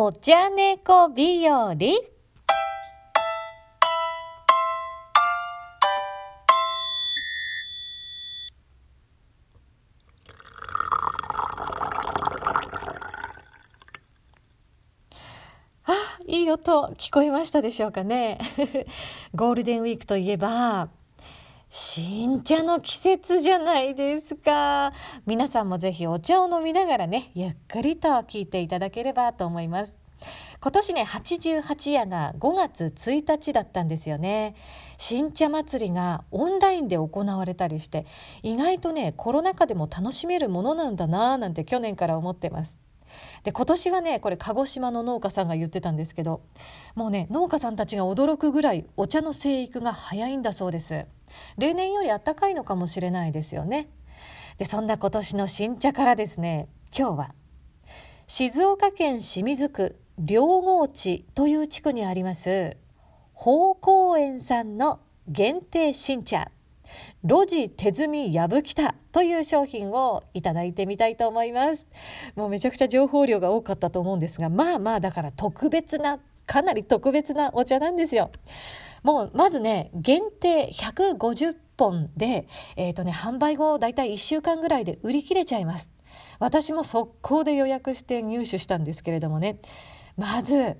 お茶猫日和あ、いい音聞こえましたでしょうかね。ゴールデンウィークといえば、新茶の季節じゃないですか。皆さんもぜひお茶を飲みながらね、ゆっくりと聞いていただければと思います。今年ね、88夜が5月1日だったんですよね。新茶祭りがオンラインで行われたりして、意外とね、コロナ禍でも楽しめるものなんだなぁなんて去年から思ってます。で今年はねこれ鹿児島の農家さんが言ってたんですけどもうね農家さんたちが驚くぐらいお茶の生育が早いんだそうです。例年より暖かいのかもしれないですよね。でそんな今年の新茶からですね今日は静岡県清水区両郷地という地区にあります宝公園さんの限定新茶。路地手摘みやぶきたという商品をいただいてみたいと思います。もうめちゃくちゃ情報量が多かったと思うんですが、まあまあだから特別な、かなり特別なお茶なんですよ。もうまずね、限定150本で、えっ、ー、とね、販売後だいたい1週間ぐらいで売り切れちゃいます。私も速攻で予約して入手したんですけれどもね、まず、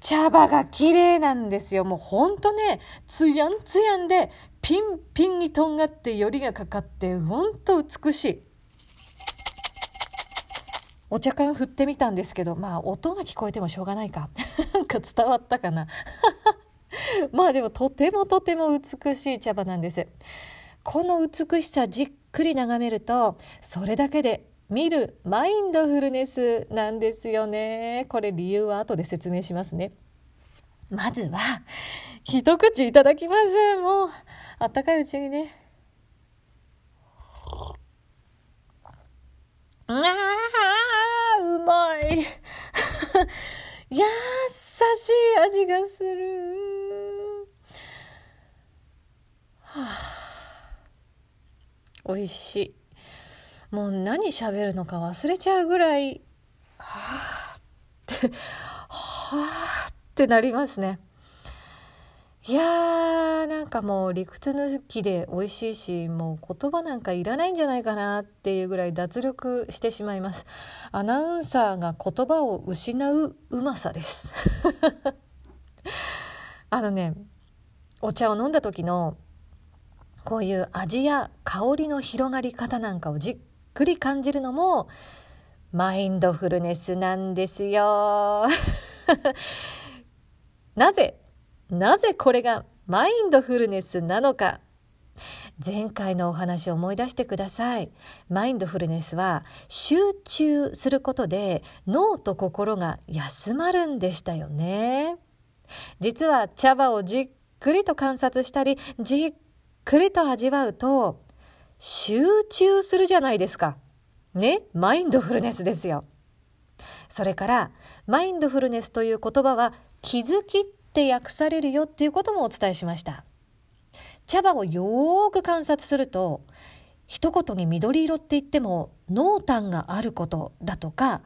茶葉が綺麗なんですよ。もうほんとね、つやんつやんで、ピンピンにとんがってよりがかかって、ほんと美しい。お茶缶振ってみたんですけど、まあ音が聞こえてもしょうがないか。なんか伝わったかな。まあでもとてもとても美しい茶葉なんです。この美しさじっくり眺めると、それだけで見るマインドフルネスなんですよね。これ理由は後で説明しますね。まずは、一口いただきます。もう、あったかいうちにね。ああ、うまい。優しい味がする。はあ、美味しい。もう何喋るのか忘れちゃうぐらいはあってはあってなりますね。いやーなんかもう理屈抜きで美味しいしもう言葉なんかいらないんじゃないかなっていうぐらい脱力してしまいますアナウンサーが言葉を失ううまさです あのねお茶を飲んだ時のこういう味や香りの広がり方なんかをじっくり感じるのもマインドフルネスなんですよ。なぜなぜこれがマインドフルネスなのか前回のお話を思い出してください。マインドフルネスは集中することで脳と心が休まるんでしたよね。実は茶葉をじっくりと観察したりじっくりと味わうと集中するじゃないですか。ね、マインドフルネスですよ。それから、マインドフルネスという言葉は気づきって訳されるよっていうこともお伝えしました。茶葉をよーく観察すると、一言に緑色って言っても濃淡があることだとか、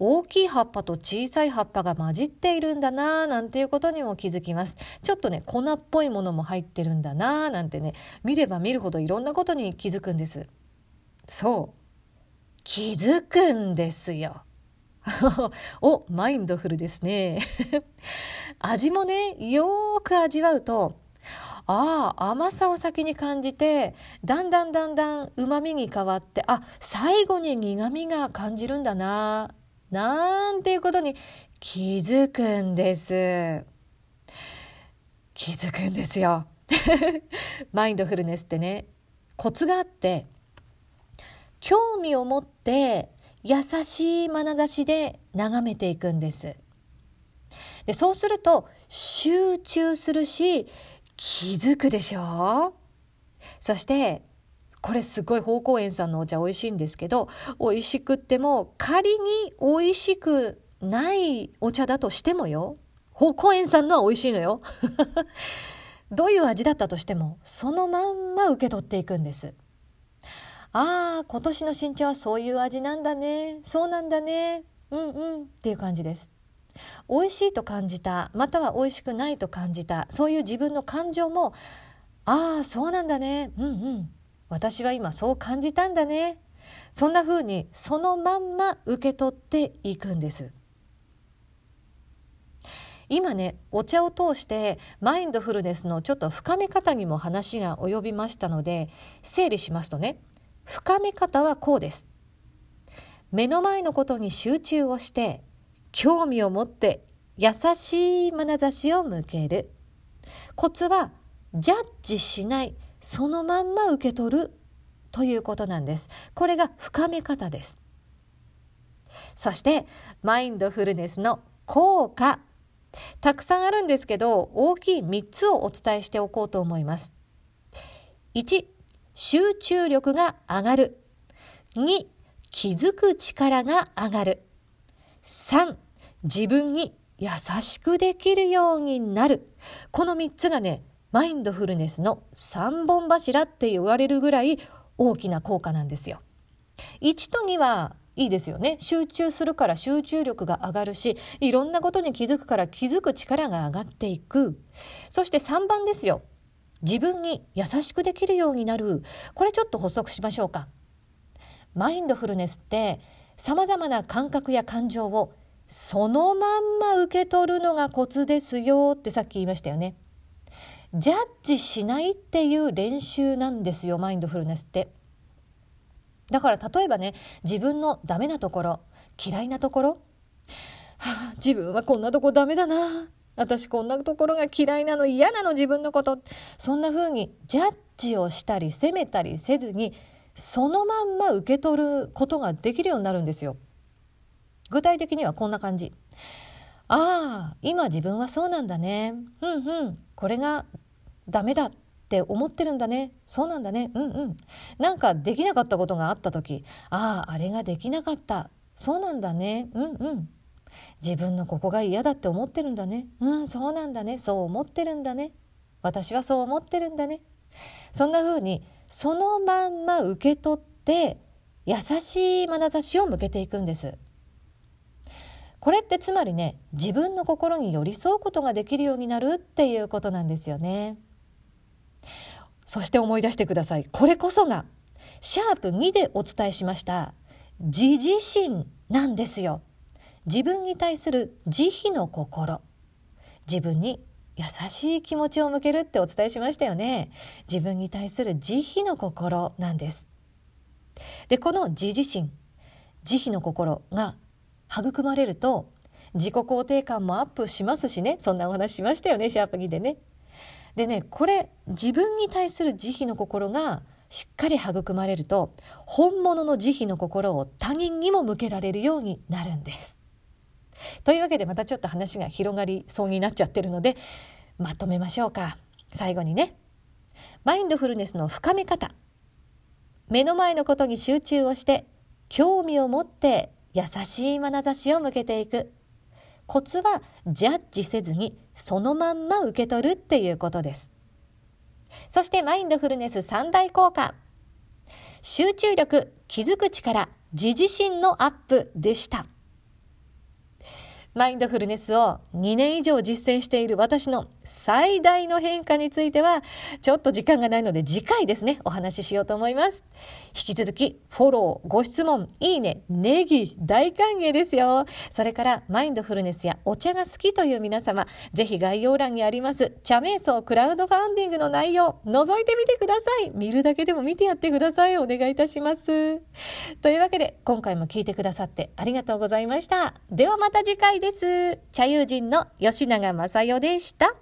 大きい葉っぱと小さい葉っぱが混じっているんだなぁなんていうことにも気づきます。ちょっとね、粉っぽいものも入ってるんだなぁなんてね、見れば見るほどいろんなことに気づくんです。そう。気づくんですよ。お、マインドフルですね。味もね、よーく味わうと、ああ、甘さを先に感じて、だんだんだんだん旨味に変わって、あ、最後に苦味が感じるんだな。なんていうことに気づくんです。気づくんですよ。マインドフルネスってね、コツがあって、興味を持って優しい眼差しで眺めていくんです。でそうすると集中するし気づくでしょ？そしてこれすごい宝光園さんのお茶美味しいんですけど美味しくっても仮に美味しくないお茶だとしてもよ宝光園さんのは美味しいのよ。どういう味だったとしてもそのまんま受け取っていくんです。ああ今年の新茶はそういう味なんだね。そうなんだね。うんうんっていう感じです。美味しいと感じたまたは美味しくないと感じたそういう自分の感情もああそうなんだね。うんうん。私は今そう感じたんだね。そんな風にそのまんま受け取っていくんです。今ねお茶を通してマインドフルネスのちょっと深め方にも話が及びましたので整理しますとね深め方はこうです。目の前のことに集中をして興味を持って優しい眼差しを向ける。コツはジャッジしない。そのまんま受け取るということなんです。これが深め方です。そしてマインドフルネスの効果。たくさんあるんですけど大きい3つをお伝えしておこうと思います。1集中力が上がる。2気づく力が上がる。3自分に優しくできるようになる。この3つがねマインドフルネスの3本柱って言われるぐらい大きな効果なんですよ。1と2はいいですよね。集中するから集中力が上がるしいろんなことに気づくから気づく力が上がっていく。そして3番ですよ。自分に優しくできるようになる。これちょっと補足しましょうか。マインドフルネスってさまざまな感覚や感情をそのまんま受け取るのがコツですよってさっき言いましたよね。ジャッジしないっていう練習なんですよマインドフルネスって。だから例えばね自分のダメなところ嫌いなところ、はあ、自分はこんなとこダメだな私こんなところが嫌いなの嫌なの自分のことそんな風にジャッジをしたり責めたりせずにそのまんま受け取ることができるようになるんですよ。具体的にはこんな感じ。ああ今自分はそうなんだね。うんうんこれがダメだって思ってるんだね。そうなんだね。うんうん。なんかできなかったことがあった時あああれができなかった。そうなんだね。うんうん。自分のここが嫌だって思ってるんだね。うん、そうなんだね。そう思ってるんだね。私はそう思ってるんだね。そんな風にそのまんま受け取って優しい眼差しを向けていくんです。これってつまりね自分の心に寄り添うことができるようになるっていうことなんですよね。そして思い出してください。これこそがシャープ2でお伝えしました自自身なんですよ。自分に対する慈悲の心。自分に優しい気持ちを向けるってお伝えしましたよね。自分に対する慈悲の心なんです。で、この自自身、慈悲の心が育まれると自己肯定感もアップしますしね。そんなお話しましたよね、シャープ2でね。でね、これ自分に対する慈悲の心がしっかり育まれると本物の慈悲の心を他人にも向けられるようになるんです。というわけでまたちょっと話が広がりそうになっちゃってるのでまとめましょうか。最後にね。マインドフルネスの深め方。目の前のことに集中をして興味を持って優しい眼差しを向けていく。コツはジャッジせずにそのまんま受け取るっていうことですそしてマインドフルネス三大効果集中力気づく力自自身のアップでした。マインドフルネスを2年以上実践している私の最大の変化については、ちょっと時間がないので次回ですね、お話ししようと思います。引き続き、フォロー、ご質問、いいね、ネギ、大歓迎ですよ。それから、マインドフルネスやお茶が好きという皆様、ぜひ概要欄にあります、茶瞑想クラウドファンディングの内容、覗いてみてください。見るだけでも見てやってください。お願いいたします。というわけで、今回も聞いてくださってありがとうございました。ではまた次回です。茶友人の吉永正代でした。